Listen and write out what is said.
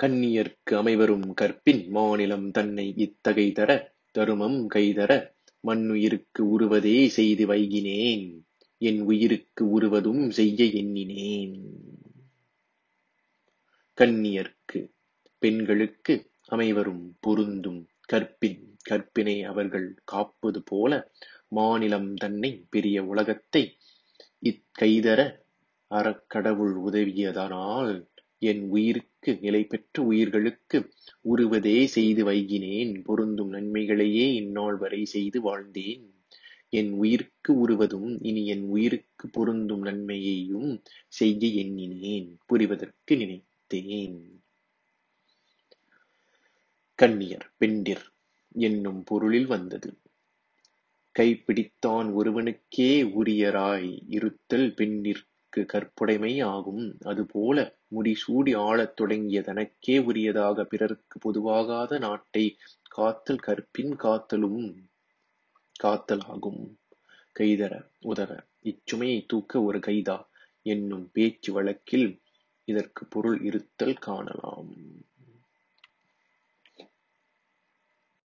கன்னியர்க்கு அமைவரும் கற்பின் மாநிலம் தன்னை இத்தகைதர தருமம் கைதர மன்னுயிர்க்கு உருவதே செய்து வைகினேன் என் உயிருக்கு உருவதும் செய்ய எண்ணினேன். கண்ணியர்க்கு பெண்களுக்கு அமைவரும் பொருந்தும் கற்பின் கற்பினை அவர்கள் காப்பது போல மாநிலம் தன்னை பெரிய உலகத்தை இற்கைதர அறக்கடவுள் உதவியதனால் என் உயிருக்கு நிலைபெற்ற உயிர்களுக்கு உறுவதே செய்து வைகினேன் பொருந்தும் நன்மைகளையே இந்நாள் வரை செய்து வாழ்ந்தேன். என் உயிர்க்கு உருவதும் இனி என் உயிருக்கு பொருந்தும் நன்மையையும் செய்ய எண்ணினேன் புரிவதற்கு நினைத்தேன். கண்ணியர் பெண்டிர் என்னும் பொருளில் வந்தது. கைப்பிடித்தான் ஒருவனுக்கே உரியராய் இருத்தல் பெண்டிர்க்குக் கற்புடைமை ஆகும். அதுபோல முடிசூடி ஆளத் தொடங்கிய தனக்கே உரியதாகப் பிறர்க்குப் பொதுவாகாத நாட்டைக் காத்தல் கற்பின் காத்தலாகும். கைதர உதவ இச்சுமையைத் தூக்க ஒரு கைதா என்னும் பேச்சு வழக்கில் இதற்குப் பொருள் இருத்தல் காணலாம்.